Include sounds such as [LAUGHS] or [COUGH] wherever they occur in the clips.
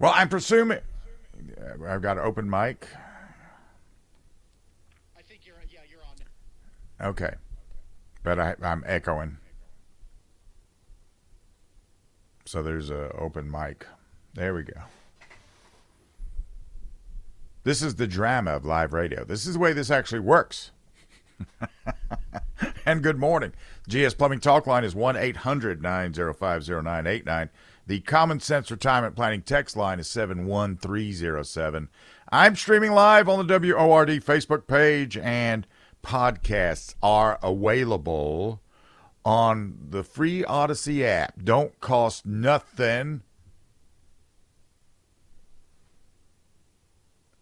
Well, I'm presuming I've got an open mic. I think you're yeah you're on. Okay, but I, I'm echoing. So there's a open mic. There we go. This is the drama of live radio. This is the way this actually works. [LAUGHS] and good morning. GS Plumbing Talk Line is 1 800 905 0989. The Common Sense Retirement Planning text line is 71307. I'm streaming live on the WORD Facebook page, and podcasts are available on the free Odyssey app. Don't cost nothing.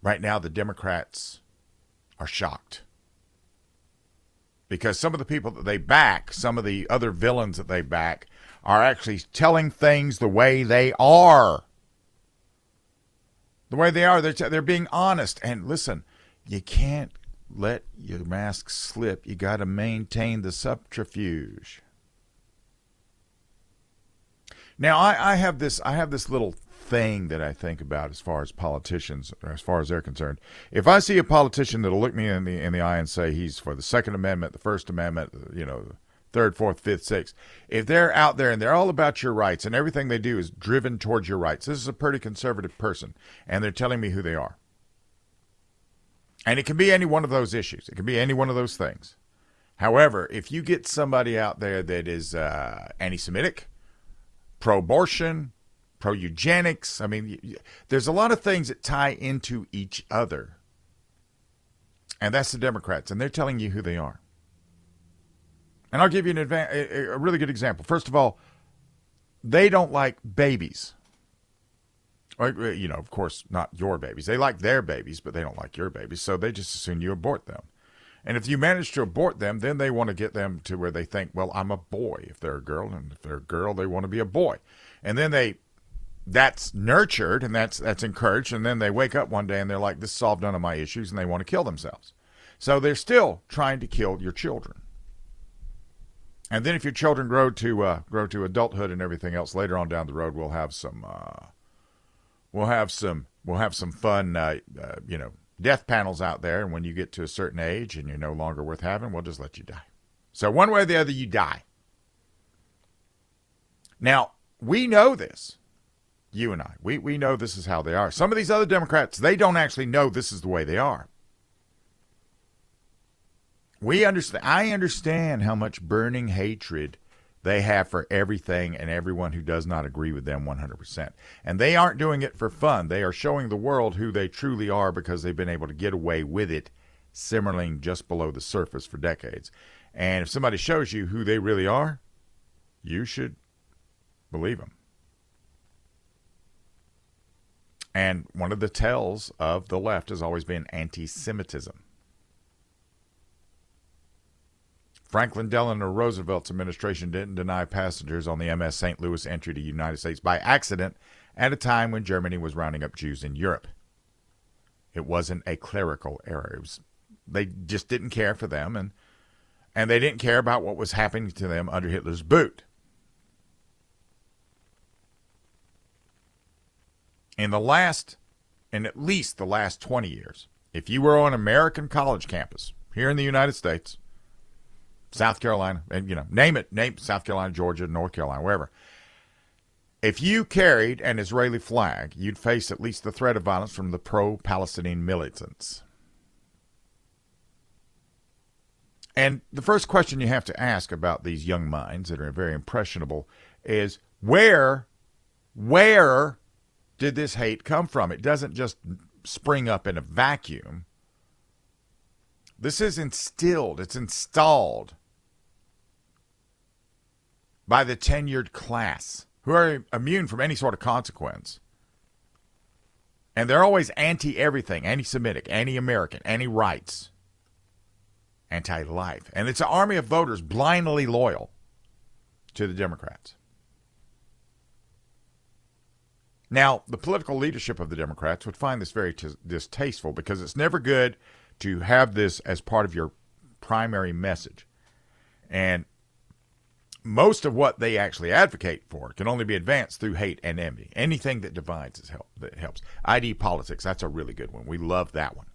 Right now, the Democrats are shocked because some of the people that they back, some of the other villains that they back, are actually telling things the way they are. The way they are, they're, they're being honest. And listen, you can't let your mask slip. You got to maintain the subterfuge. Now, I, I have this. I have this little thing that I think about as far as politicians, as far as they're concerned. If I see a politician that'll look me in the in the eye and say he's for the Second Amendment, the First Amendment, you know, third, fourth, fifth, sixth, if they're out there and they're all about your rights and everything they do is driven towards your rights, this is a pretty conservative person, and they're telling me who they are. And it can be any one of those issues. It can be any one of those things. However, if you get somebody out there that is uh, anti-Semitic, pro-abortion, pro-eugenics, I mean, y- y- there's a lot of things that tie into each other, and that's the Democrats, and they're telling you who they are. And I'll give you an adva- a really good example. First of all, they don't like babies. Or, uh, You know, of course, not your babies. They like their babies, but they don't like your babies. So they just assume you abort them. And if you manage to abort them, then they want to get them to where they think, well, I'm a boy if they're a girl, and if they're a girl, they want to be a boy. And then they, that's nurtured and that's that's encouraged. And then they wake up one day and they're like, this solved none of my issues, and they want to kill themselves. So they're still trying to kill your children. And then if your children grow to uh, grow to adulthood and everything else, later on down the road, we'll have some uh, we'll have some we'll have some fun uh, uh, you know death panels out there. And when you get to a certain age and you're no longer worth having, we'll just let you die. So one way or the other, you die. Now we know this. You and I, we we know this is how they are. Some of these other Democrats, they don't actually know this is the way they are. We understand. I understand how much burning hatred they have for everything and everyone who does not agree with them 100%. And they aren't doing it for fun. They are showing the world who they truly are because they've been able to get away with it, simmering just below the surface for decades. And if somebody shows you who they really are, you should believe them. And one of the tells of the left has always been anti Semitism. Franklin Delano Roosevelt's administration didn't deny passengers on the MS St. Louis entry to the United States by accident at a time when Germany was rounding up Jews in Europe. It wasn't a clerical error. It was, they just didn't care for them, and and they didn't care about what was happening to them under Hitler's boot. In the last, in at least the last 20 years, if you were on an American college campus here in the United States, South Carolina, and you know, name it, name South Carolina, Georgia, North Carolina, wherever. If you carried an Israeli flag, you'd face at least the threat of violence from the pro-Palestinian militants. And the first question you have to ask about these young minds that are very impressionable is where, where did this hate come from? It doesn't just spring up in a vacuum. This is instilled, it's installed by the tenured class who are immune from any sort of consequence. And they're always anti everything anti Semitic, anti American, anti rights, anti life. And it's an army of voters blindly loyal to the Democrats. Now, the political leadership of the Democrats would find this very t- distasteful because it's never good to have this as part of your primary message. And most of what they actually advocate for can only be advanced through hate and envy. Anything that divides is help that helps. ID politics, that's a really good one. We love that one.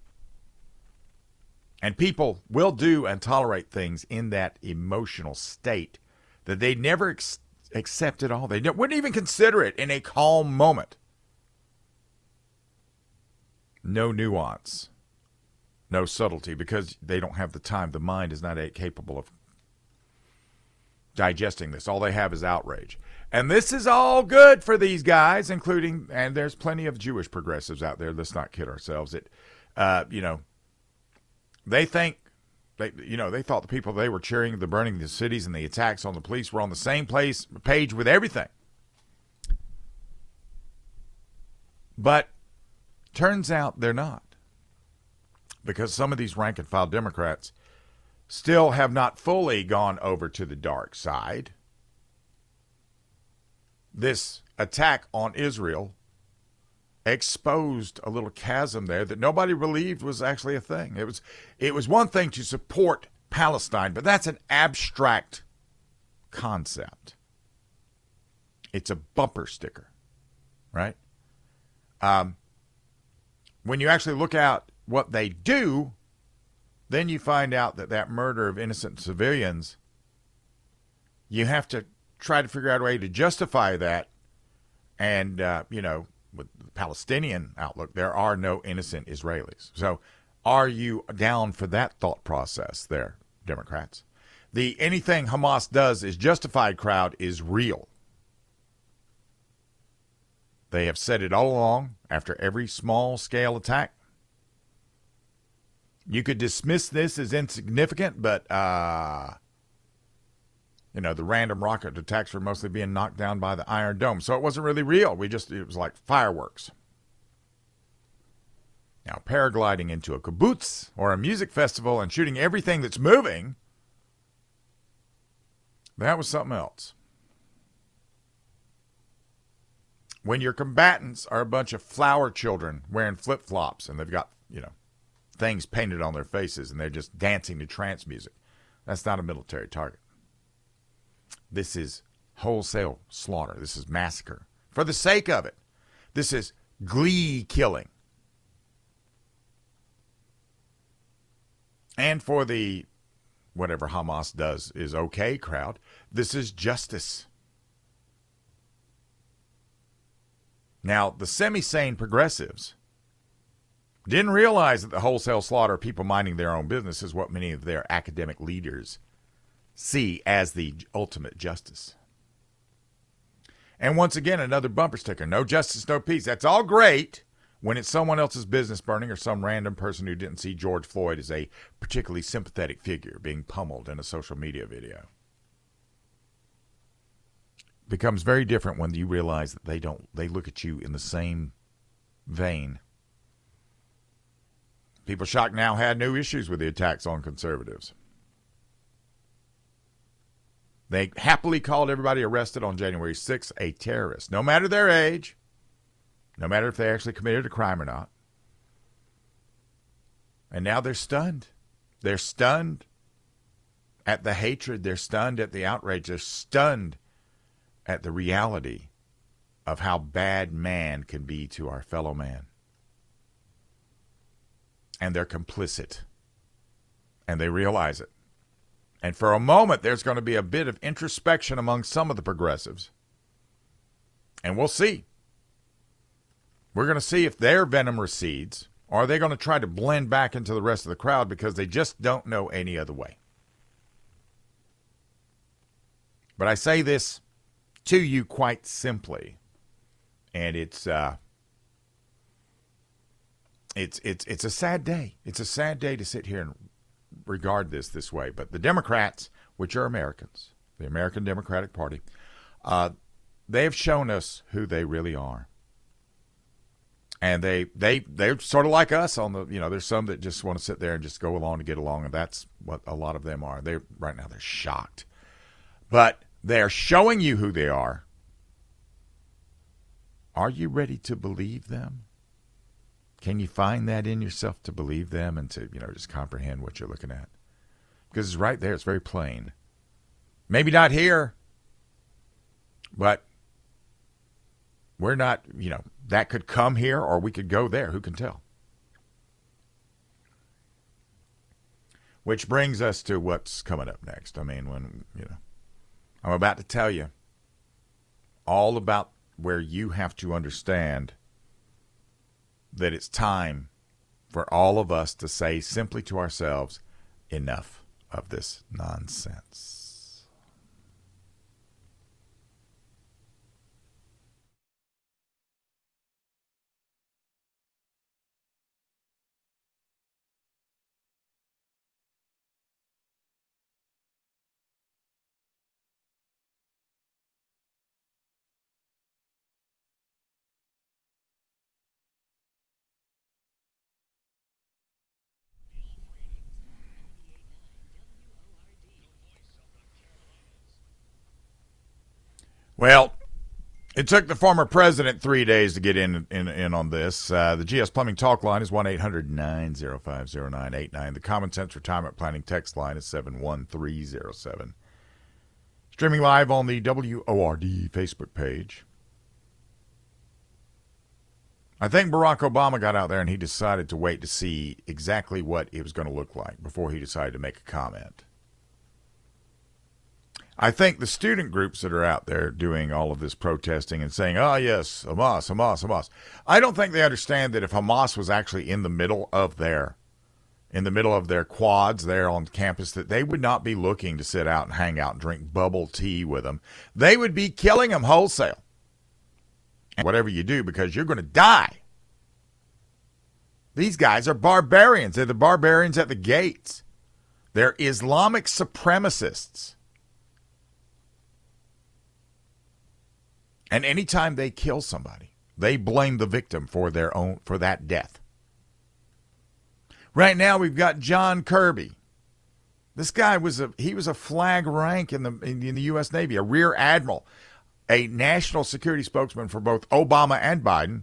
And people will do and tolerate things in that emotional state that they never ex- accept at all. They wouldn't even consider it in a calm moment. No nuance, no subtlety, because they don't have the time. The mind is not capable of digesting this. All they have is outrage. And this is all good for these guys, including, and there's plenty of Jewish progressives out there. Let's not kid ourselves. It, uh, you know, they think they you know they thought the people they were cheering the burning the cities and the attacks on the police were on the same place page with everything but turns out they're not because some of these rank and file democrats still have not fully gone over to the dark side this attack on israel exposed a little chasm there that nobody believed was actually a thing. It was it was one thing to support Palestine, but that's an abstract concept. It's a bumper sticker, right? Um, when you actually look at what they do, then you find out that that murder of innocent civilians, you have to try to figure out a way to justify that, and uh, you know with the Palestinian outlook, there are no innocent Israelis. So, are you down for that thought process there, Democrats? The anything Hamas does is justified crowd is real. They have said it all along after every small scale attack. You could dismiss this as insignificant, but uh, you know, the random rocket attacks were mostly being knocked down by the Iron Dome. So it wasn't really real. We just, it was like fireworks. Now, paragliding into a kibbutz or a music festival and shooting everything that's moving, that was something else. When your combatants are a bunch of flower children wearing flip flops and they've got, you know, things painted on their faces and they're just dancing to trance music, that's not a military target. This is wholesale slaughter. This is massacre. For the sake of it, this is glee killing. And for the whatever Hamas does is okay crowd, this is justice. Now, the semi sane progressives didn't realize that the wholesale slaughter of people minding their own business is what many of their academic leaders see as the ultimate justice. And once again, another bumper sticker no justice, no peace. That's all great when it's someone else's business burning or some random person who didn't see George Floyd as a particularly sympathetic figure being pummeled in a social media video. Becomes very different when you realize that they don't they look at you in the same vein. People shocked now had no issues with the attacks on conservatives. They happily called everybody arrested on January 6th a terrorist, no matter their age, no matter if they actually committed a crime or not. And now they're stunned. They're stunned at the hatred. They're stunned at the outrage. They're stunned at the reality of how bad man can be to our fellow man. And they're complicit. And they realize it. And for a moment, there's going to be a bit of introspection among some of the progressives. And we'll see. We're going to see if their venom recedes, or are they going to try to blend back into the rest of the crowd because they just don't know any other way. But I say this to you quite simply, and it's uh, it's it's it's a sad day. It's a sad day to sit here and regard this this way, but the Democrats, which are Americans, the American Democratic Party, uh, they have shown us who they really are. And they they they're sort of like us on the you know there's some that just want to sit there and just go along to get along and that's what a lot of them are. They right now they're shocked, but they're showing you who they are. Are you ready to believe them? Can you find that in yourself to believe them and to, you know, just comprehend what you're looking at? Because it's right there, it's very plain. Maybe not here, but we're not, you know, that could come here or we could go there. Who can tell? Which brings us to what's coming up next. I mean, when, you know, I'm about to tell you all about where you have to understand that it's time for all of us to say simply to ourselves, enough of this nonsense. Well, it took the former president three days to get in in, in on this. Uh, the GS Plumbing Talk line is 1 800 905 0989. The Common Sense Retirement Planning text line is 71307. Streaming live on the WORD Facebook page. I think Barack Obama got out there and he decided to wait to see exactly what it was going to look like before he decided to make a comment. I think the student groups that are out there doing all of this protesting and saying, oh, yes, Hamas, Hamas, Hamas, I don't think they understand that if Hamas was actually in the middle of their in the middle of their quads there on campus that they would not be looking to sit out and hang out and drink bubble tea with them. They would be killing them wholesale. And whatever you do because you're going to die. These guys are barbarians. They're the barbarians at the gates. They're Islamic supremacists. And anytime they kill somebody, they blame the victim for their own for that death. Right now we've got John Kirby. This guy was a he was a flag rank in the in, in the US Navy, a rear admiral, a national security spokesman for both Obama and Biden.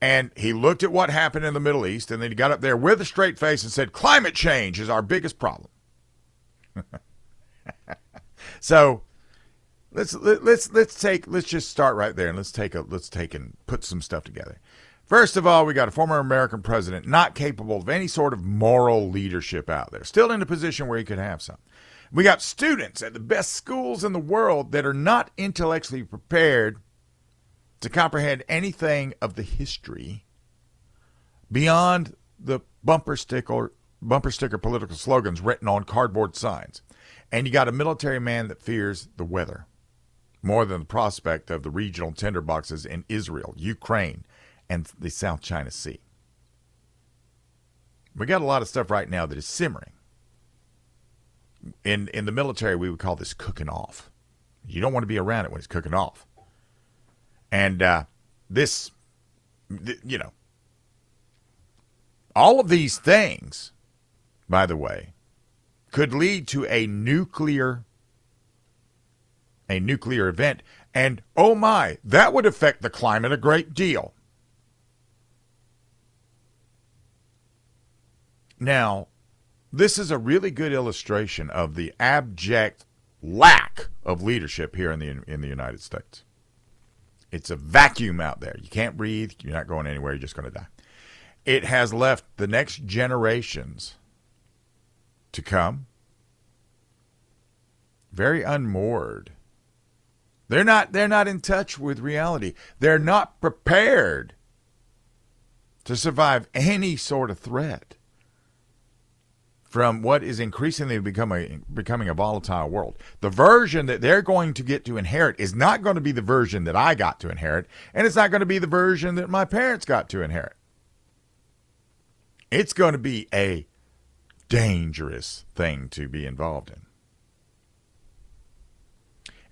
And he looked at what happened in the Middle East and then he got up there with a straight face and said, Climate change is our biggest problem. [LAUGHS] so let's let's let's take let's just start right there and let's take a let's take and put some stuff together. First of all, we got a former American president not capable of any sort of moral leadership out there, still in a position where he could have some. We got students at the best schools in the world that are not intellectually prepared to comprehend anything of the history beyond the bumper sticker bumper sticker political slogans written on cardboard signs. And you got a military man that fears the weather more than the prospect of the regional tinderboxes in Israel, Ukraine, and the South China Sea. We got a lot of stuff right now that is simmering. In in the military, we would call this cooking off. You don't want to be around it when it's cooking off. And uh, this, you know, all of these things, by the way, could lead to a nuclear a nuclear event. And oh my, that would affect the climate a great deal. Now, this is a really good illustration of the abject lack of leadership here in the in the United States. It's a vacuum out there. You can't breathe. You're not going anywhere. You're just going to die. It has left the next generations to come very unmoored they're not they're not in touch with reality. They're not prepared to survive any sort of threat from what is increasingly becoming becoming a volatile world. The version that they're going to get to inherit is not going to be the version that I got to inherit, and it's not going to be the version that my parents got to inherit. It's going to be a dangerous thing to be involved in.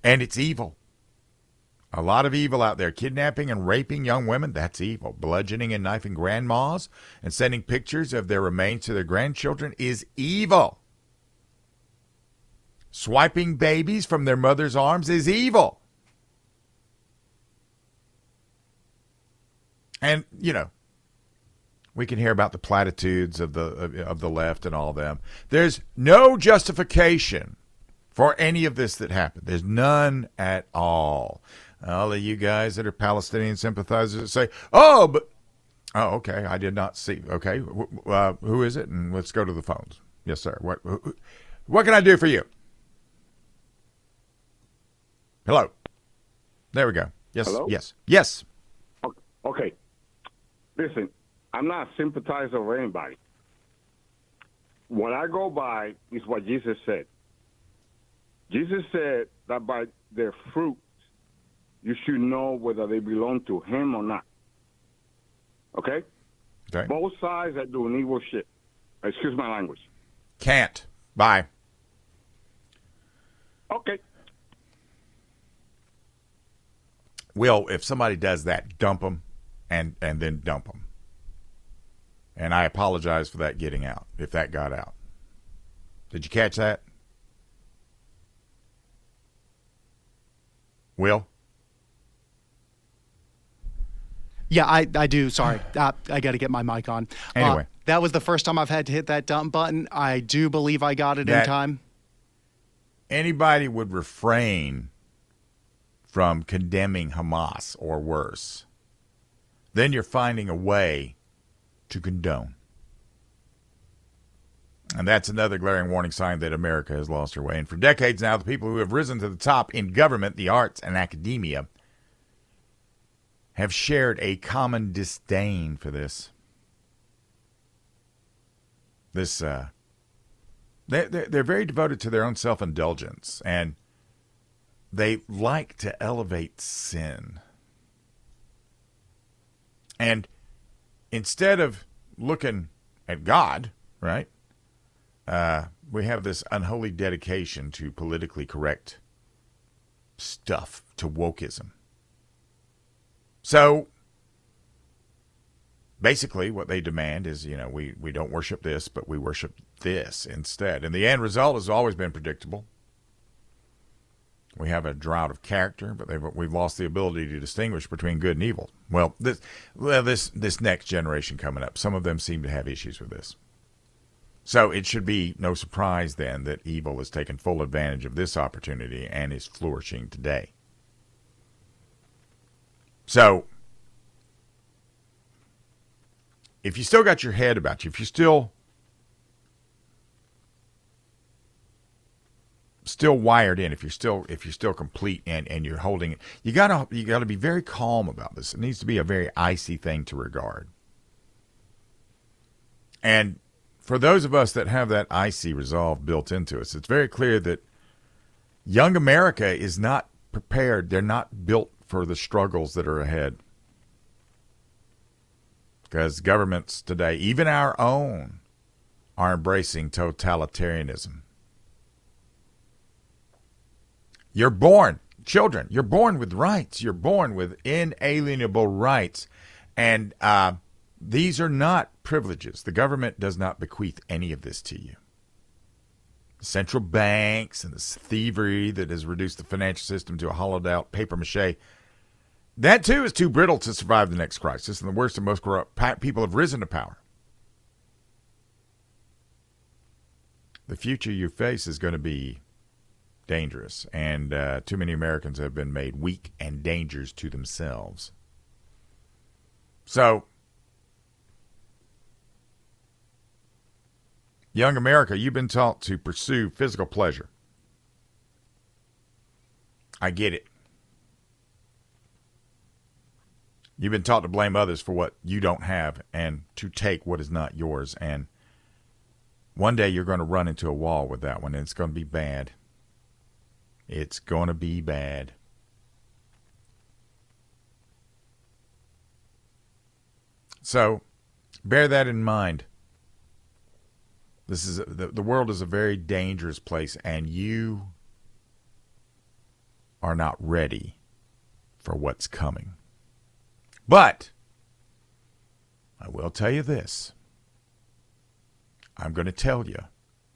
And it's evil. A lot of evil out there. Kidnapping and raping young women, that's evil. Bludgeoning and knifing grandmas and sending pictures of their remains to their grandchildren is evil. Swiping babies from their mother's arms is evil. And, you know, we can hear about the platitudes of the of, the left and all of them. There's no justification for any of this that happened. There's none at all. All of you guys that are Palestinian sympathizers say, "Oh, but oh, okay, I did not see." Okay, uh, who is it? And let's go to the phones. Yes, sir. What what can I do for you? Hello. There we go. Yes. Hello? Yes. Yes. Okay. Listen, I'm not a sympathizer of anybody. What I go by is what Jesus said. Jesus said that by their fruits you should know whether they belong to him or not. Okay? Okay. Both sides are doing evil shit. Excuse my language. Can't. Bye. Okay. Will, if somebody does that, dump them and, and then dump them. And I apologize for that getting out, if that got out. Did you catch that? Will? Yeah, I, I do. Sorry. [SIGHS] Uh, I got to get my mic on. Uh, Anyway. that was the first time I've had to hit that dump button. I do believe I got it That- in time. Anybody would refrain from condemning Hamas or worse. Then you're finding a way to condone. And that's another glaring warning sign that America has lost her way. And for decades now, the people who have risen to the top in government, the arts, and academia have shared a common disdain for this. This, uh, they're, they're, very devoted to their own self indulgence and they like to elevate sin. And instead of looking at God, right, uh, we have this unholy dedication to politically correct stuff, to wokeism. So basically what they demand is you know we, we don't worship this but we worship this instead. And the end result has always been predictable. We have a drought of character but we've lost the ability to distinguish between good and evil. Well this well this this next generation coming up some of them seem to have issues with this. So it should be no surprise then that evil has taken full advantage of this opportunity and is flourishing today so if you still got your head about you, if you still still wired in, if you're still if you're still complete and and you're holding it, you gotta you gotta be very calm about this. It needs to be a very icy thing to regard. And for those of us that have that icy resolve built into us, it's very clear that young America is not prepared. They're not built for the struggles that are ahead because governments today, even our own, are embracing totalitarianism. You're born, children, you're born with rights. You're born with inalienable rights. And uh, these are not privileges. The government does not bequeath any of this to you. Central banks and this thievery that has reduced the financial system to a hollowed out paper mache that too is too brittle to survive the next crisis, and the worst and most corrupt people have risen to power. The future you face is going to be dangerous, and uh, too many Americans have been made weak and dangerous to themselves. So, young America, you've been taught to pursue physical pleasure. I get it. You've been taught to blame others for what you don't have and to take what is not yours. And one day you're going to run into a wall with that one, and it's going to be bad. It's going to be bad. So bear that in mind. This is the, the world is a very dangerous place, and you are not ready for what's coming. But I will tell you this I'm going to tell you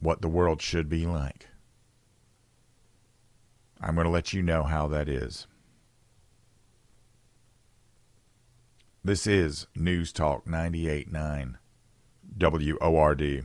what the world should be like. I'm going to let you know how that is. This is News Talk 98.9 WORD.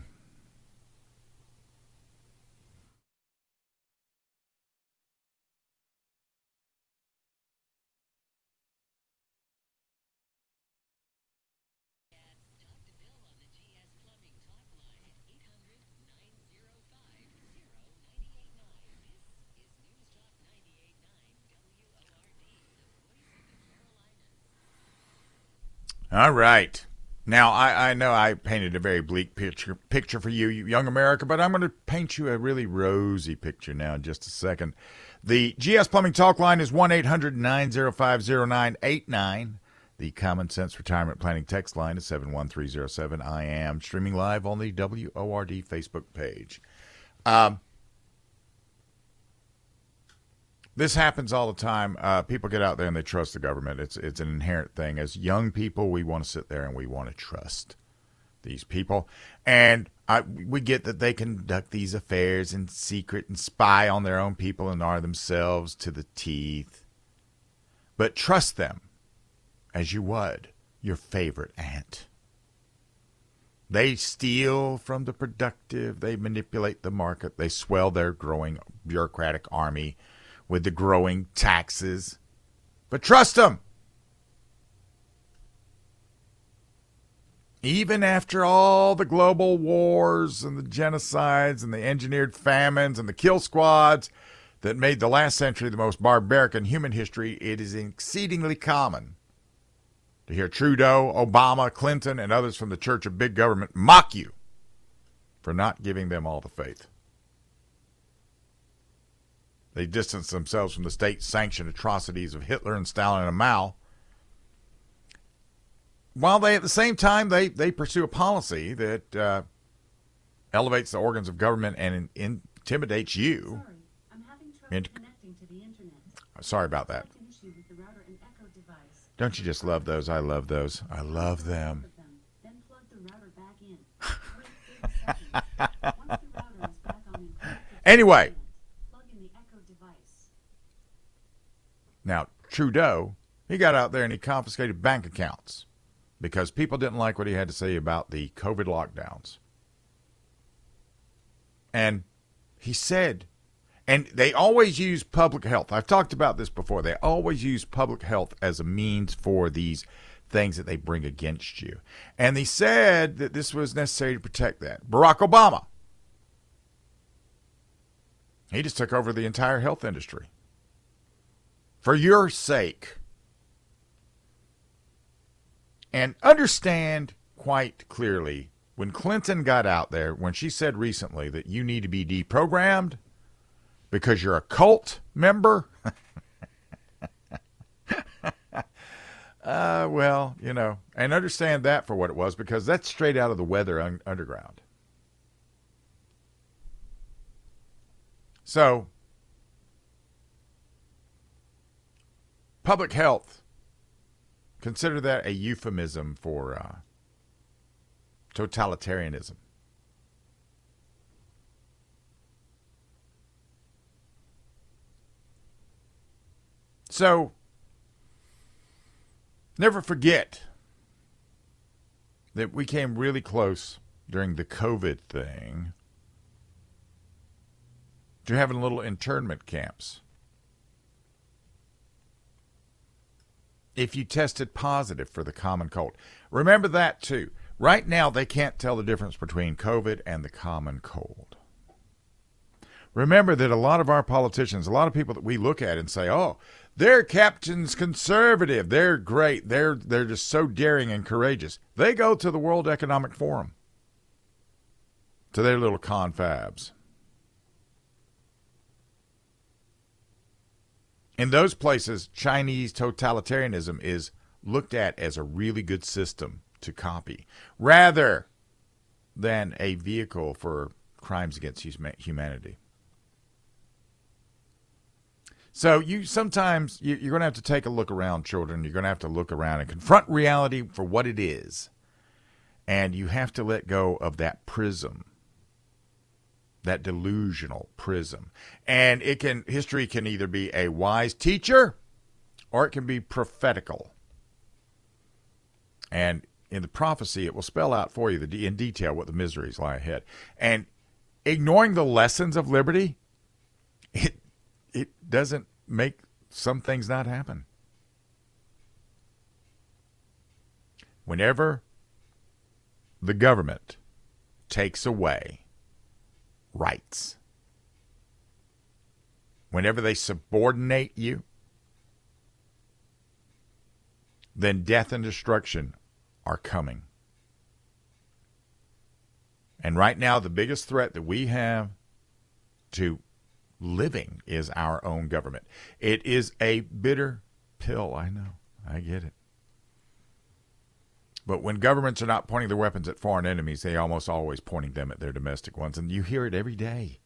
All right. Now, I, I know I painted a very bleak picture picture for you, young America, but I'm going to paint you a really rosy picture now in just a second. The GS Plumbing Talk line is 1 800 905 0989. The Common Sense Retirement Planning text line is 71307. I am streaming live on the WORD Facebook page. Um, this happens all the time. Uh, people get out there and they trust the government. It's it's an inherent thing. As young people, we want to sit there and we want to trust these people, and I, we get that they conduct these affairs in secret and spy on their own people and are themselves to the teeth. But trust them as you would your favorite aunt. They steal from the productive, they manipulate the market, they swell their growing bureaucratic army with the growing taxes. But trust them. Even after all the global wars and the genocides and the engineered famines and the kill squads that made the last century the most barbaric in human history, it is exceedingly common to hear Trudeau, Obama, Clinton, and others from the Church of Big Government mock you for not giving them all the faith. They distance themselves from the state sanctioned atrocities of Hitler and Stalin and Mao. While they, at the same time, they, they pursue a policy that uh, elevates the organs of government and in, intimidates you. Sorry, I'm having trouble Int- connecting to the internet. Sorry about that. An issue with the router and echo device. Don't you just love those? I love those. I love them. Both [LAUGHS] of them. Then plug the router back in. Wait 30 seconds. Once the router is back on encrypted Anyway. internet, plug in the echo device. Now, Trudeau, he got out there and he confiscated bank accounts because people didn't like what he had to say about the COVID lockdowns. And he said, and they always use public health. I've talked about this before. They always use public health as a means for these things that they bring against you. And he said that this was necessary to protect that. Barack Obama, he just took over the entire health industry for your sake. And understand quite clearly when Clinton got out there, when she said recently that you need to be deprogrammed because you're a cult member. [LAUGHS] uh, well, you know, and understand that for what it was because that's straight out of the Weather un- Underground. So, public health consider that a euphemism for uh, totalitarianism. So, never forget that we came really close during the COVID thing to having little internment camps. If you tested positive for the common cold. Remember that too. Right now, they can't tell the difference between COVID and the common cold. Remember that a lot of our politicians, a lot of people that we look at and say, "Oh, they're captains conservative. They're great. They're they're just so daring and courageous." They go to the World Economic Forum to their little confabs. In those places, Chinese totalitarianism is looked at as a really good system to copy rather than a vehicle for crimes against humanity. So you sometimes you're going to have to take a look around, children. You're going to have to look around and confront reality for what it is, and you have to let go of that prism that delusional prism. And it can history can either be a wise teacher or it can be prophetical. And in the prophecy, it will spell out for you the, in detail what the miseries lie ahead. And ignoring the lessons of liberty, it it doesn't make some things not happen. Whenever the government takes away rights. Whenever they subordinate you, then death and destruction are coming. And right now, the biggest threat that we have to living is our own government. It is a bitter pill. I know. I get it. But when governments are not pointing their weapons at foreign enemies, they almost always pointing them at their domestic ones. And you hear it every day.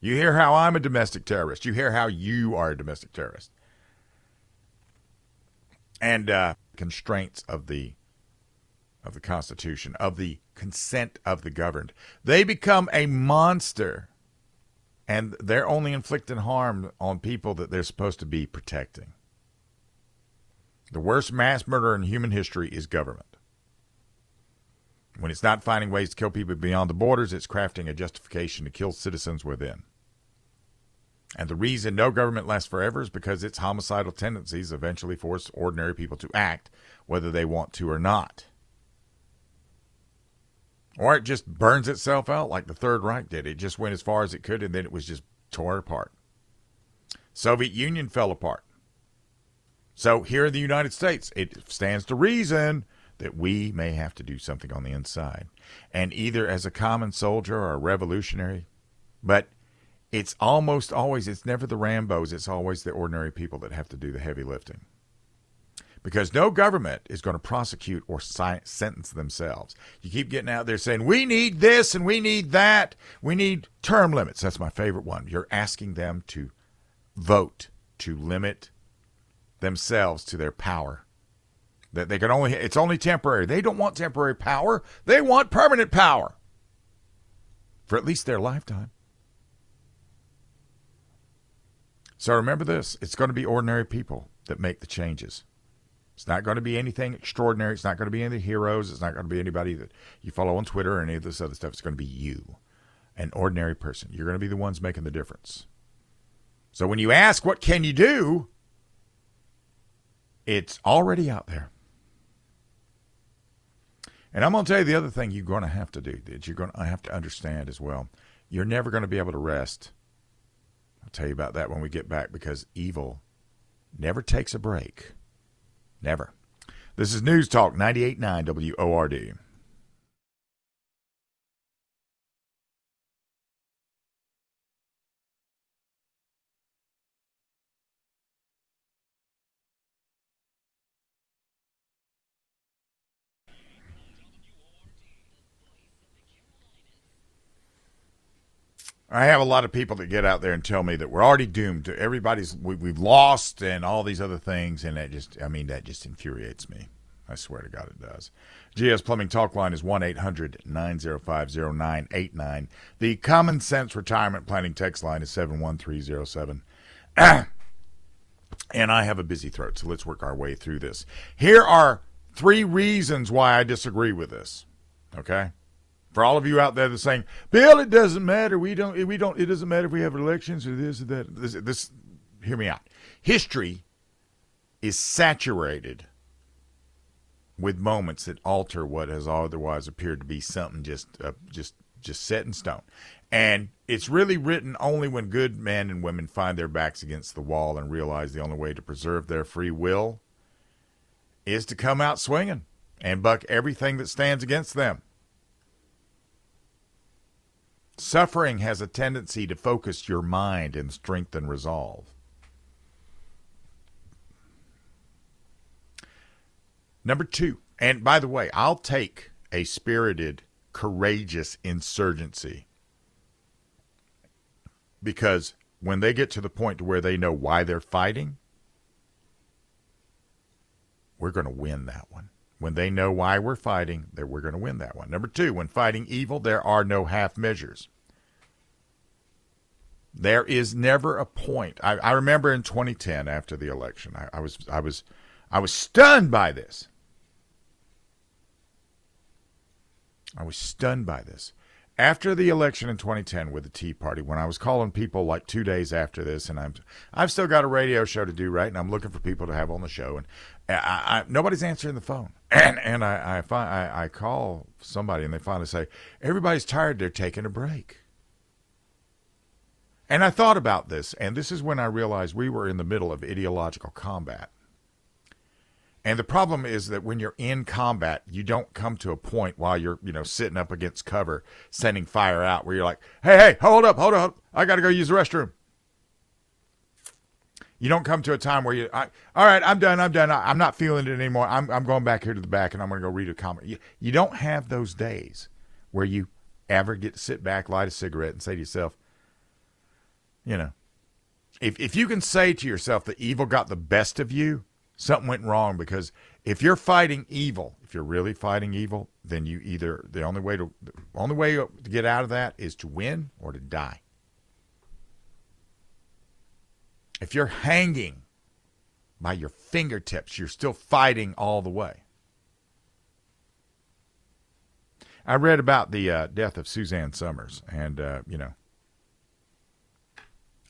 You hear how I'm a domestic terrorist. You hear how you are a domestic terrorist. And uh, constraints of the of the Constitution, of the consent of the governed. They become a monster. And they're only inflicting harm on people that they're supposed to be protecting. The worst mass murder in human history is government. When it's not finding ways to kill people beyond the borders, it's crafting a justification to kill citizens within. And the reason no government lasts forever is because its homicidal tendencies eventually force ordinary people to act, whether they want to or not. Or it just burns itself out like the Third Reich did. It just went as far as it could and then it was just torn apart. Soviet Union fell apart. So here in the United States, it stands to reason that we may have to do something on the inside. And either as a common soldier or a revolutionary, but it's almost always, it's never the Rambos, it's always the ordinary people that have to do the heavy lifting. Because no government is going to prosecute or si- sentence themselves. You keep getting out there saying, we need this and we need that. We need term limits. That's my favorite one. You're asking them to vote to limit themselves to their power. That they can only, it's only temporary. They don't want temporary power, they want permanent power for at least their lifetime. So remember this it's going to be ordinary people that make the changes. It's not going to be anything extraordinary. It's not going to be any heroes. It's not going to be anybody that you follow on Twitter or any of this other stuff. It's going to be you, an ordinary person. You're going to be the ones making the difference. So when you ask, what can you do? It's already out there. And I'm going to tell you the other thing you're going to have to do that you're going to have to understand as well. You're never going to be able to rest. I'll tell you about that when we get back because evil never takes a break. Never. This is News Talk 98.9 WORD. I have a lot of people that get out there and tell me that we're already doomed. Everybody's we, we've lost and all these other things, and that just I mean that just infuriates me. I swear to God, it does. GS Plumbing Talk Line is 1 800 905 0989. The Common Sense Retirement Planning text line is 71307. [CLEARS THROAT] and I have a busy throat, so let's work our way through this. Here are three reasons why I disagree with this. Okay? For all of you out there that are saying, Bill, it doesn't matter. We don't, we don't, it doesn't matter if we have elections or this or that. This, this hear me out. History is saturated with moments that alter what has otherwise appeared to be something just uh, just just set in stone. And it's really written only when good men and women find their backs against the wall and realize the only way to preserve their free will is to come out swinging and buck everything that stands against them. Suffering has a tendency to focus your mind and strengthen resolve. Number two, and by the way, I'll take a spirited, courageous insurgency because when they get to the point where they know why they're fighting, we're going to win that one. When they know why we're fighting, that we're going to win that one. Number two, when fighting evil, there are no half measures. There is never a point. I, I remember in 2010, after the election, I, I was I was I was stunned by this. I was stunned by this. After the election in 2010 with the Tea Party, when I was calling people like two days after this, and I'm I've still got a radio show to do, right? And I'm looking for people to have on the show, and I, I, nobody's answering the phone. [CLEARS THROAT] And and I I, find, I I call somebody, and they finally say everybody's tired. They're taking a break. And I thought about this, and this is when I realized we were in the middle of ideological combat. And the problem is that when you're in combat, you don't come to a point while you're, you know, sitting up against cover, sending fire out, where you're like, "Hey, hey, hold up, hold up, I got to go use the restroom." You don't come to a time where you, I, all right, I'm done, I'm done, I, am not feeling it anymore. I'm, I'm going back here to the back, and I'm going to go read a comic. You, you don't have those days where you ever get to sit back, light a cigarette, and say to yourself, you know, if if you can say to yourself that evil got the best of you, something went wrong because if you're fighting evil, if you're really fighting evil, then you either the only way to the only way to get out of that is to win or to die. If you're hanging by your fingertips, you're still fighting all the way. I read about the uh, death of Suzanne Somers, and uh, you know,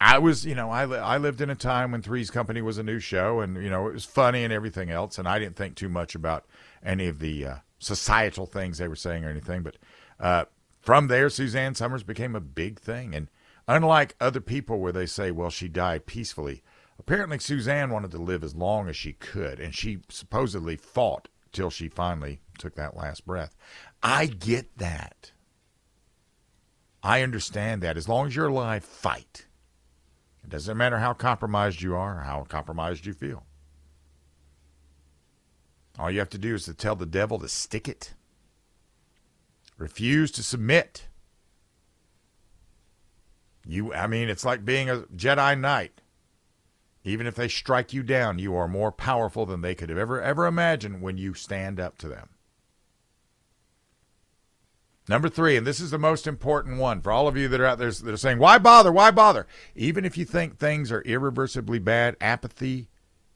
I was, you know, I li- I lived in a time when Three's Company was a new show, and you know, it was funny and everything else, and I didn't think too much about any of the uh, societal things they were saying or anything. But uh, from there, Suzanne Somers became a big thing, and unlike other people where they say, "Well, she died peacefully," apparently Suzanne wanted to live as long as she could, and she supposedly fought till she finally took that last breath. I get that. I understand that. As long as you're alive, fight. It doesn't matter how compromised you are or how compromised you feel. All you have to do is to tell the devil to stick it. Refuse to submit. You I mean it's like being a Jedi Knight. Even if they strike you down, you are more powerful than they could have ever ever imagined when you stand up to them. Number three, and this is the most important one for all of you that are out there that are saying, why bother? Why bother? Even if you think things are irreversibly bad, apathy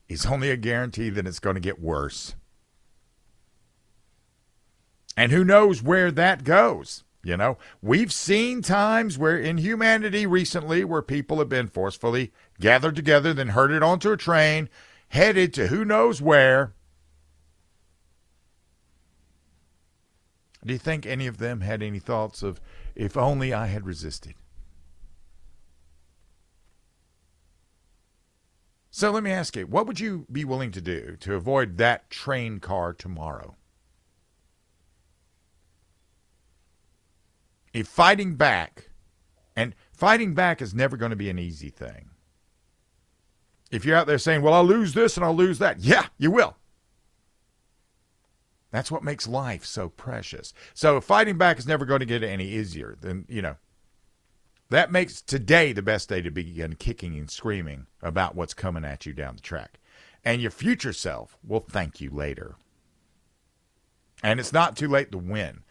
is only a guarantee that it's going to get worse. And who knows where that goes? You know, we've seen times where in humanity recently where people have been forcefully gathered together, then herded onto a train, headed to who knows where, Do you think any of them had any thoughts of, if only I had resisted? So let me ask you, what would you be willing to do to avoid that train car tomorrow? If fighting back, and fighting back is never going to be an easy thing. If you're out there saying, well, I'll lose this and I'll lose that, yeah, you will. That's what makes life so precious. So fighting back is never going to get any easier than, you know, that makes today the best day to begin kicking and screaming about what's coming at you down the track. And your future self will thank you later. And it's not too late to win.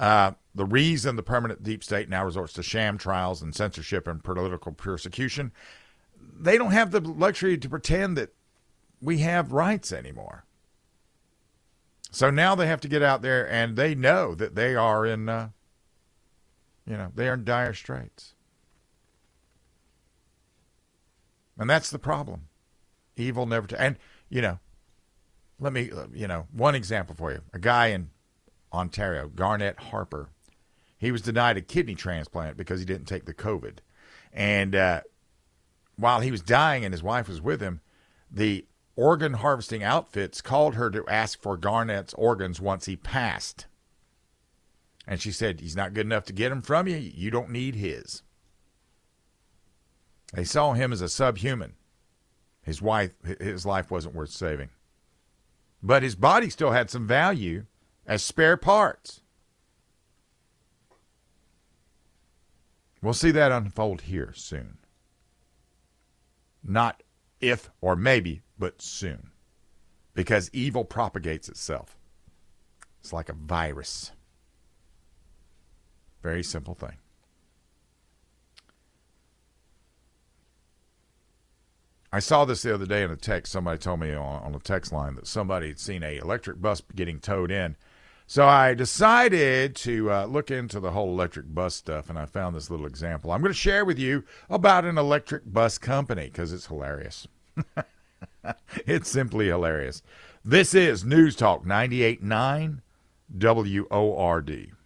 Uh, the reason the permanent deep state now resorts to sham trials and censorship and political persecution, they don't have the luxury to pretend that we have rights anymore. So now they have to get out there and they know that they are in, uh, you know, they are in dire straits. And that's the problem. Evil never, to, and, you know, let me, uh, you know, one example for you. A guy in Ontario, Garnet Harper, he was denied a kidney transplant because he didn't take the COVID. And uh, while he was dying and his wife was with him, the organ harvesting outfits called her to ask for Garnet's organs once he passed. And she said, He's not good enough to get them from you. You don't need his. They saw him as a subhuman. His wife, his life wasn't worth saving. But his body still had some value as spare parts. We'll see that unfold here soon. Not if or maybe, but soon. Because evil propagates itself. It's like a virus. Very simple thing. I saw this the other day in a text. Somebody told me on, on a text line that somebody had seen a electric bus getting towed in. So I decided to uh, look into the whole electric bus stuff, and I found this little example. I'm going to share with you about an electric bus company because it's hilarious. [LAUGHS] [LAUGHS] it's simply hilarious. This is News Talk 98.9 WORD.